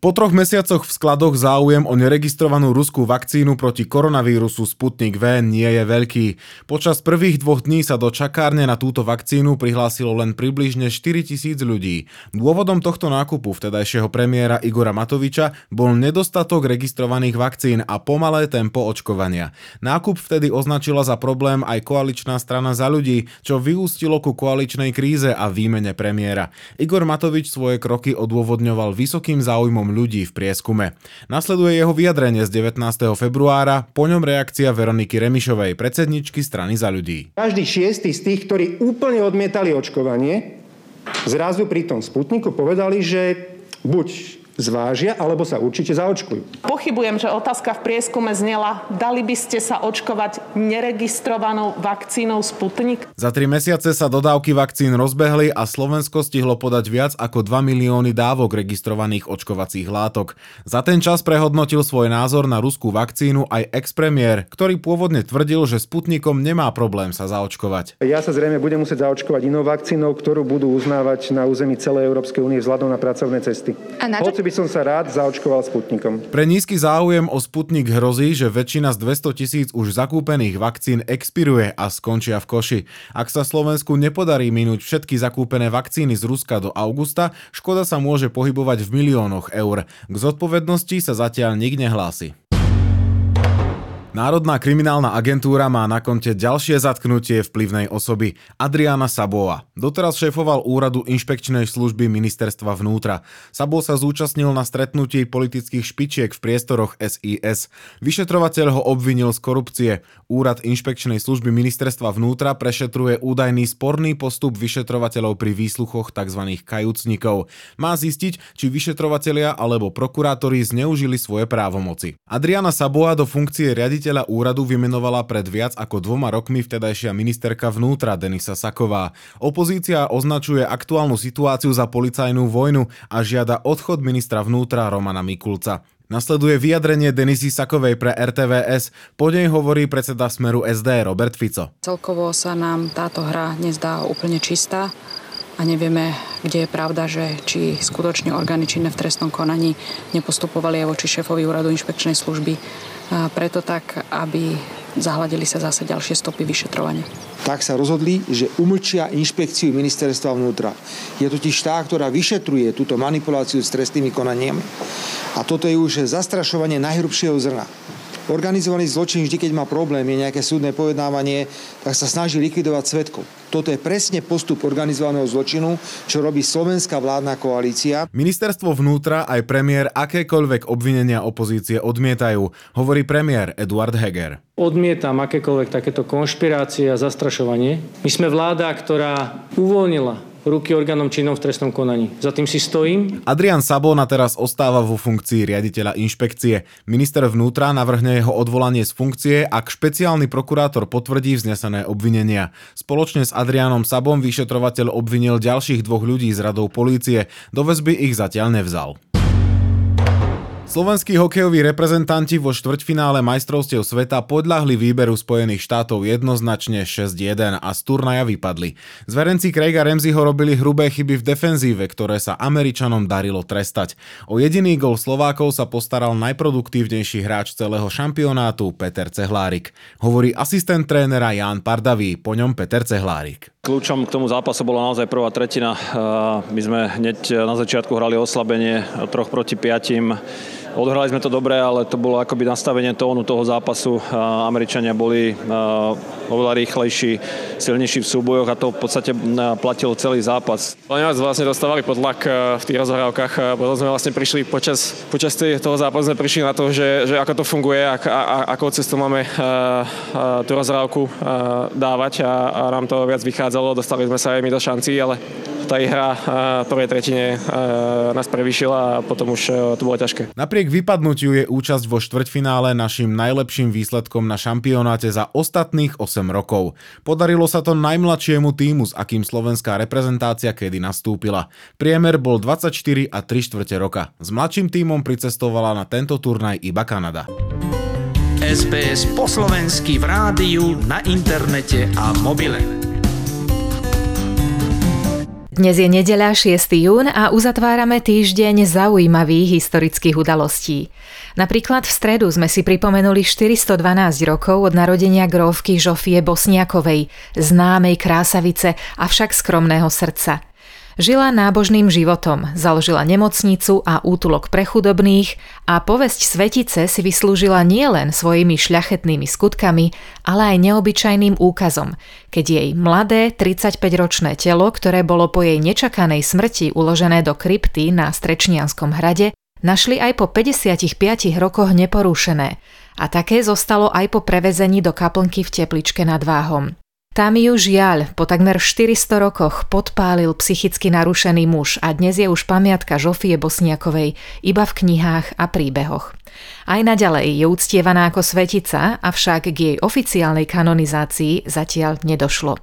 Po troch mesiacoch v skladoch záujem o neregistrovanú ruskú vakcínu proti koronavírusu Sputnik V nie je veľký. Počas prvých dvoch dní sa do čakárne na túto vakcínu prihlásilo len približne 4 tisíc ľudí. Dôvodom tohto nákupu vtedajšieho premiéra Igora Matoviča bol nedostatok registrovaných vakcín a pomalé tempo očkovania. Nákup vtedy označila za problém aj koaličná strana za ľudí, čo vyústilo ku koaličnej kríze a výmene premiéra. Igor Matovič svoje kroky odôvodňoval vysokým záujmom ľudí v prieskume. Nasleduje jeho vyjadrenie z 19. februára, po ňom reakcia Veroniky Remišovej, predsedničky strany za ľudí. Každý šiestý z tých, ktorí úplne odmietali očkovanie, zrazu pri tom Sputniku povedali, že buď zvážia, alebo sa určite zaočkujú. Pochybujem, že otázka v prieskume znela, dali by ste sa očkovať neregistrovanou vakcínou Sputnik? Za tri mesiace sa dodávky vakcín rozbehli a Slovensko stihlo podať viac ako 2 milióny dávok registrovaných očkovacích látok. Za ten čas prehodnotil svoj názor na ruskú vakcínu aj ex-premiér, ktorý pôvodne tvrdil, že Sputnikom nemá problém sa zaočkovať. Ja sa zrejme budem musieť zaočkovať inou vakcínou, ktorú budú uznávať na území celej Európskej únie vzhľadom na pracovné cesty. A na čo? Hoci by som sa rád zaočkoval Sputnikom. Pre nízky záujem o Sputnik hrozí, že väčšina z 200 tisíc už zakúpených vakcín expiruje a skončia v koši. Ak sa Slovensku nepodarí minúť všetky zakúpené vakcíny z Ruska do augusta, škoda sa môže pohybovať v miliónoch eur. K zodpovednosti sa zatiaľ nik nehlási. Národná kriminálna agentúra má na konte ďalšie zatknutie vplyvnej osoby Adriana Saboa. Doteraz šéfoval úradu inšpekčnej služby ministerstva vnútra. Sabo sa zúčastnil na stretnutí politických špičiek v priestoroch SIS. Vyšetrovateľ ho obvinil z korupcie. Úrad inšpekčnej služby ministerstva vnútra prešetruje údajný sporný postup vyšetrovateľov pri výsluchoch tzv. kajúcnikov. Má zistiť, či vyšetrovatelia alebo prokurátori zneužili svoje právomoci. Adriana Saboa do funkcie riaditeľa riaditeľa úradu vymenovala pred viac ako dvoma rokmi vtedajšia ministerka vnútra Denisa Saková. Opozícia označuje aktuálnu situáciu za policajnú vojnu a žiada odchod ministra vnútra Romana Mikulca. Nasleduje vyjadrenie Denisy Sakovej pre RTVS, po nej hovorí predseda Smeru SD Robert Fico. Celkovo sa nám táto hra nezdá úplne čistá a nevieme, kde je pravda, že či skutočne orgány činné v trestnom konaní nepostupovali aj voči šéfovi úradu inšpekčnej služby preto tak, aby zahladili sa zase ďalšie stopy vyšetrovania. Tak sa rozhodli, že umlčia inšpekciu ministerstva vnútra. Je totiž tá, ktorá vyšetruje túto manipuláciu s trestnými konaniami. A toto je už zastrašovanie najhrubšieho zrna. Organizovaný zločin vždy, keď má problém, je nejaké súdne pojednávanie, tak sa snaží likvidovať svetkov. Toto je presne postup organizovaného zločinu, čo robí slovenská vládna koalícia. Ministerstvo vnútra aj premiér akékoľvek obvinenia opozície odmietajú, hovorí premiér Eduard Heger. Odmietam akékoľvek takéto konšpirácie a zastrašovanie. My sme vláda, ktorá uvoľnila ruky orgánom činnom v trestnom konaní. Za tým si stojím. Adrian Sabona teraz ostáva vo funkcii riaditeľa inšpekcie. Minister vnútra navrhne jeho odvolanie z funkcie, ak špeciálny prokurátor potvrdí vznesené obvinenia. Spoločne s Adrianom Sabom vyšetrovateľ obvinil ďalších dvoch ľudí z radou polície. Do väzby ich zatiaľ nevzal. Slovenskí hokejoví reprezentanti vo štvrťfinále majstrovstiev sveta podľahli výberu Spojených štátov jednoznačne 6-1 a z turnaja vypadli. Zverenci Craiga Remziho robili hrubé chyby v defenzíve, ktoré sa Američanom darilo trestať. O jediný gol Slovákov sa postaral najproduktívnejší hráč celého šampionátu Peter Cehlárik. Hovorí asistent trénera Ján Pardavý, po ňom Peter Cehlárik. Kľúčom k tomu zápasu bola naozaj prvá tretina. My sme hneď na začiatku hrali oslabenie troch proti piatim. Odhrali sme to dobre, ale to bolo akoby nastavenie tónu toho zápasu. Američania boli oveľa rýchlejší, silnejší v súbojoch a to v podstate platilo celý zápas. Oni nás vlastne dostávali pod tlak v tých rozhrávkach. Potom sme vlastne prišli počas, počas toho zápasu sme prišli na to, že, že ako to funguje, ak, a, ako cestu máme tú rozhrávku dávať a, a nám to viac vychádzalo. Dostali sme sa aj my do šancí, ale tá hra v prvej tretine nás prevýšila a potom už to bolo ťažké. Napriek vypadnutiu je účasť vo štvrťfinále našim najlepším výsledkom na šampionáte za ostatných 8 rokov. Podarilo sa to najmladšiemu týmu, s akým slovenská reprezentácia kedy nastúpila. Priemer bol 24 a 3 štvrte roka. S mladším týmom pricestovala na tento turnaj iba Kanada. SBS po slovensky v rádiu, na internete a mobile. Dnes je nedeľa 6. jún a uzatvárame týždeň zaujímavých historických udalostí. Napríklad v stredu sme si pripomenuli 412 rokov od narodenia grófky Žofie Bosniakovej, známej krásavice, avšak skromného srdca – Žila nábožným životom, založila nemocnicu a útulok pre chudobných a povesť Svetice si vyslúžila nielen svojimi šľachetnými skutkami, ale aj neobyčajným úkazom, keď jej mladé 35-ročné telo, ktoré bolo po jej nečakanej smrti uložené do krypty na Strečnianskom hrade, našli aj po 55 rokoch neporušené a také zostalo aj po prevezení do kaplnky v tepličke nad Váhom. Tam ju žiaľ po takmer 400 rokoch podpálil psychicky narušený muž a dnes je už pamiatka Žofie Bosniakovej iba v knihách a príbehoch. Aj naďalej je uctievaná ako svetica, avšak k jej oficiálnej kanonizácii zatiaľ nedošlo.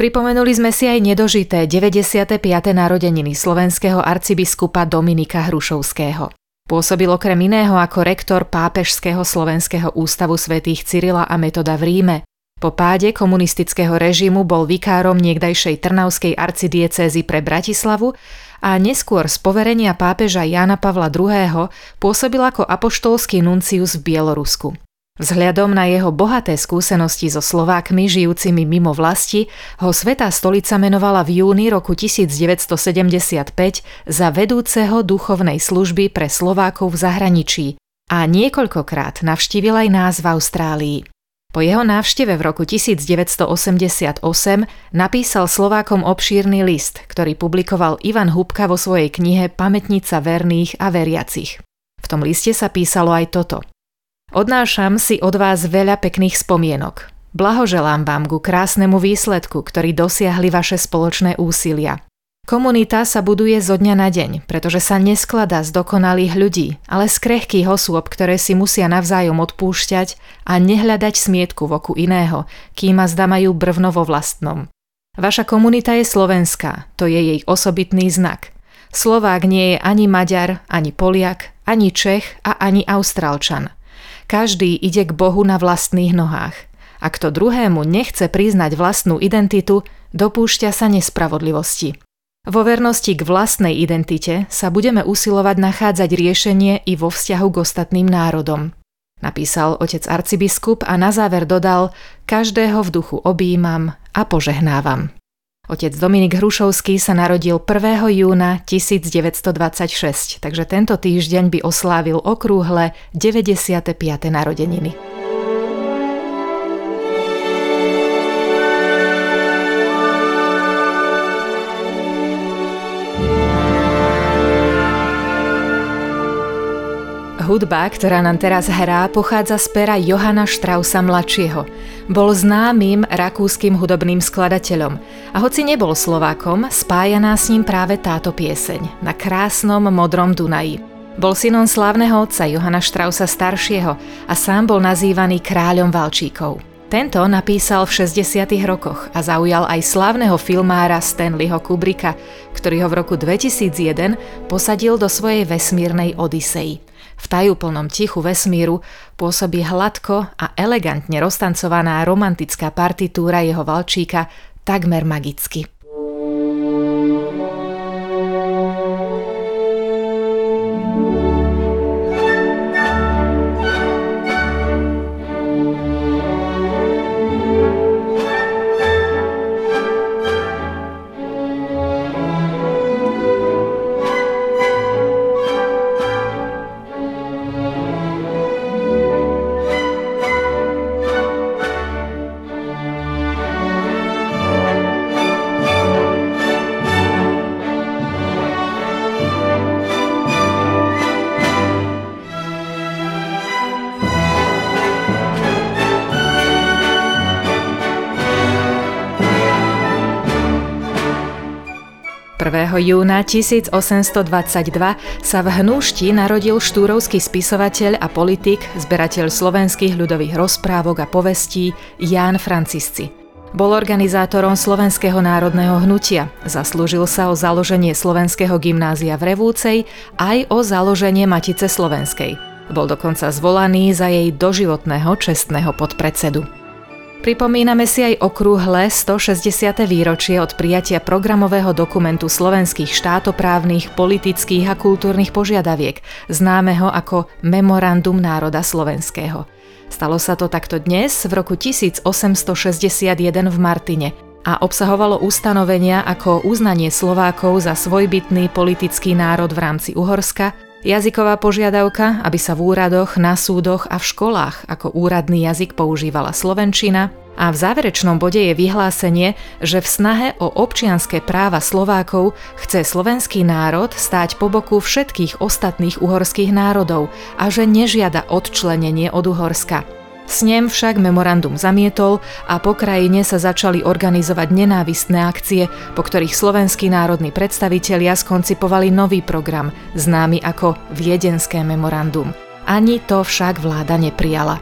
Pripomenuli sme si aj nedožité 95. narodeniny slovenského arcibiskupa Dominika Hrušovského. Pôsobil okrem iného ako rektor Pápežského slovenského ústavu svätých Cyrila a Metoda v Ríme, po páde komunistického režimu bol vikárom niekdajšej Trnavskej arcidiecézy pre Bratislavu a neskôr z poverenia pápeža Jána Pavla II. pôsobil ako apoštolský nuncius v Bielorusku. Vzhľadom na jeho bohaté skúsenosti so Slovákmi žijúcimi mimo vlasti ho Svetá stolica menovala v júni roku 1975 za vedúceho duchovnej služby pre Slovákov v zahraničí a niekoľkokrát navštívil aj nás v Austrálii. Po jeho návšteve v roku 1988 napísal Slovákom obšírny list, ktorý publikoval Ivan Hubka vo svojej knihe Pamätnica verných a veriacich. V tom liste sa písalo aj toto. Odnášam si od vás veľa pekných spomienok. Blahoželám vám ku krásnemu výsledku, ktorý dosiahli vaše spoločné úsilia. Komunita sa buduje zo dňa na deň, pretože sa neskladá z dokonalých ľudí, ale z krehkých osôb, ktoré si musia navzájom odpúšťať a nehľadať smietku v oku iného, kým zda majú brvno vo vlastnom. Vaša komunita je slovenská, to je jej osobitný znak. Slovák nie je ani Maďar, ani Poliak, ani Čech a ani Austrálčan. Každý ide k Bohu na vlastných nohách. Ak to druhému nechce priznať vlastnú identitu, dopúšťa sa nespravodlivosti. Vo vernosti k vlastnej identite sa budeme usilovať nachádzať riešenie i vo vzťahu k ostatným národom. Napísal otec arcibiskup a na záver dodal, každého v duchu objímam a požehnávam. Otec Dominik Hrušovský sa narodil 1. júna 1926, takže tento týždeň by oslávil okrúhle 95. narodeniny. Hudba, ktorá nám teraz hrá, pochádza z pera Johana Strausa mladšieho. Bol známym rakúskym hudobným skladateľom a hoci nebol Slovákom, spájaná s ním práve táto pieseň na krásnom modrom Dunaji. Bol synom slávneho otca Johana Strausa staršieho a sám bol nazývaný kráľom valčíkov. Tento napísal v 60. rokoch a zaujal aj slávneho filmára Stanleyho Kubricka, ktorý ho v roku 2001 posadil do svojej vesmírnej Odisei. V tajúplnom tichu vesmíru pôsobí hladko a elegantne roztancovaná romantická partitúra jeho valčíka takmer magicky. Júna 1822 sa v Hnúšti narodil štúrovský spisovateľ a politik, zberateľ slovenských ľudových rozprávok a povestí Ján Francisci. Bol organizátorom Slovenského národného hnutia, zaslúžil sa o založenie Slovenského gymnázia v Revúcej aj o založenie Matice Slovenskej. Bol dokonca zvolaný za jej doživotného čestného podpredsedu. Pripomíname si aj okrúhle 160. výročie od prijatia programového dokumentu slovenských štátoprávnych, politických a kultúrnych požiadaviek, známeho ako Memorandum národa slovenského. Stalo sa to takto dnes v roku 1861 v Martine a obsahovalo ustanovenia ako uznanie Slovákov za svojbytný politický národ v rámci Uhorska, Jazyková požiadavka, aby sa v úradoch, na súdoch a v školách ako úradný jazyk používala slovenčina a v záverečnom bode je vyhlásenie, že v snahe o občianské práva Slovákov chce slovenský národ stáť po boku všetkých ostatných uhorských národov a že nežiada odčlenenie od Uhorska. Snem však memorandum zamietol a po krajine sa začali organizovať nenávistné akcie, po ktorých slovenskí národní predstavitelia skoncipovali nový program, známy ako Viedenské memorandum. Ani to však vláda neprijala.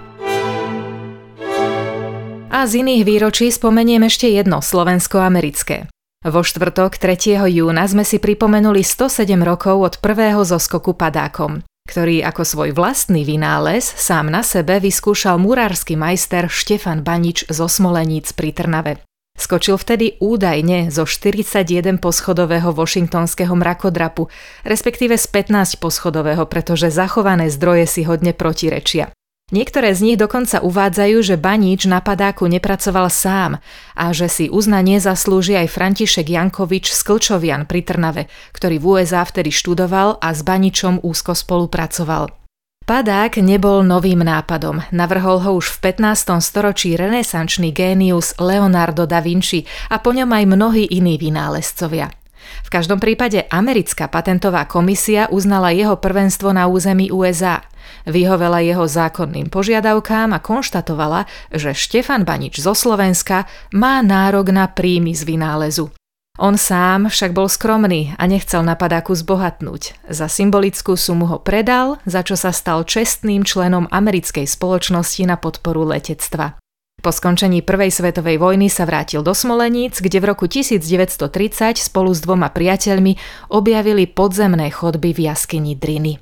A z iných výročí spomeniem ešte jedno slovensko-americké. Vo štvrtok 3. júna sme si pripomenuli 107 rokov od prvého zoskoku padákom ktorý ako svoj vlastný vynález sám na sebe vyskúšal murársky majster Štefan Banič zo Smoleníc pri Trnave. Skočil vtedy údajne zo 41 poschodového washingtonského mrakodrapu, respektíve z 15 poschodového, pretože zachované zdroje si hodne protirečia. Niektoré z nich dokonca uvádzajú, že Baníč na padáku nepracoval sám a že si uznanie zaslúži aj František Jankovič z Klčovian pri Trnave, ktorý v USA vtedy študoval a s Baničom úzko spolupracoval. Padák nebol novým nápadom, navrhol ho už v 15. storočí renesančný génius Leonardo da Vinci a po ňom aj mnohí iní vynálezcovia. V každom prípade americká patentová komisia uznala jeho prvenstvo na území USA – Vyhovela jeho zákonným požiadavkám a konštatovala, že Štefan Banič zo Slovenska má nárok na príjmy z vynálezu. On sám však bol skromný a nechcel na padáku zbohatnúť. Za symbolickú sumu ho predal, za čo sa stal čestným členom americkej spoločnosti na podporu letectva. Po skončení Prvej svetovej vojny sa vrátil do Smoleníc, kde v roku 1930 spolu s dvoma priateľmi objavili podzemné chodby v jaskyni Driny.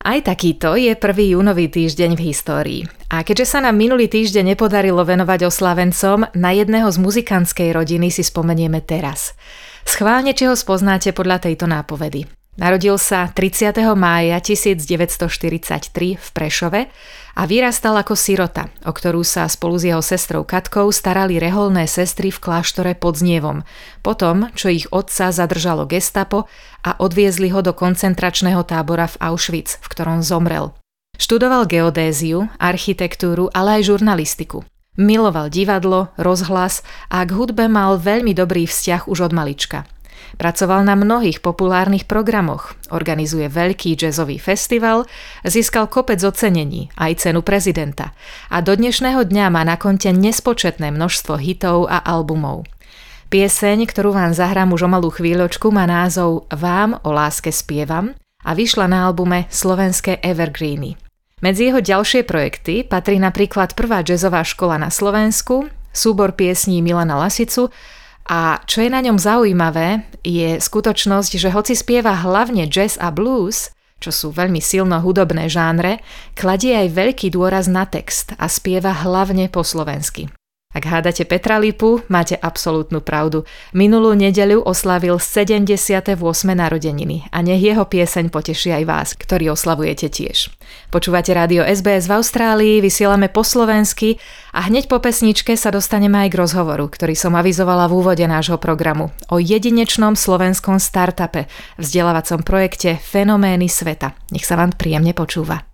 Aj takýto je prvý júnový týždeň v histórii. A keďže sa nám minulý týždeň nepodarilo venovať oslávencom, na jedného z muzikantskej rodiny si spomenieme teraz. Schválne, či ho spoznáte podľa tejto nápovedy. Narodil sa 30. mája 1943 v Prešove a vyrastal ako sirota, o ktorú sa spolu s jeho sestrou Katkou starali reholné sestry v kláštore pod Znievom, potom, čo ich otca zadržalo gestapo a odviezli ho do koncentračného tábora v Auschwitz, v ktorom zomrel. Študoval geodéziu, architektúru, ale aj žurnalistiku. Miloval divadlo, rozhlas a k hudbe mal veľmi dobrý vzťah už od malička – Pracoval na mnohých populárnych programoch, organizuje veľký jazzový festival, získal kopec ocenení, aj cenu prezidenta a do dnešného dňa má na konte nespočetné množstvo hitov a albumov. Pieseň, ktorú vám zahrám už o malú chvíľočku, má názov Vám o láske spievam a vyšla na albume Slovenské Evergreeny. Medzi jeho ďalšie projekty patrí napríklad prvá jazzová škola na Slovensku, súbor piesní Milana Lasicu a čo je na ňom zaujímavé, je skutočnosť, že hoci spieva hlavne jazz a blues, čo sú veľmi silno hudobné žánre, kladie aj veľký dôraz na text a spieva hlavne po slovensky. Ak hádate Petra Lipu, máte absolútnu pravdu. Minulú nedeľu oslavil 78. narodeniny a nech jeho pieseň poteší aj vás, ktorý oslavujete tiež. Počúvate rádio SBS v Austrálii, vysielame po slovensky a hneď po pesničke sa dostaneme aj k rozhovoru, ktorý som avizovala v úvode nášho programu o jedinečnom slovenskom startupe, vzdelávacom projekte Fenomény sveta. Nech sa vám príjemne počúva.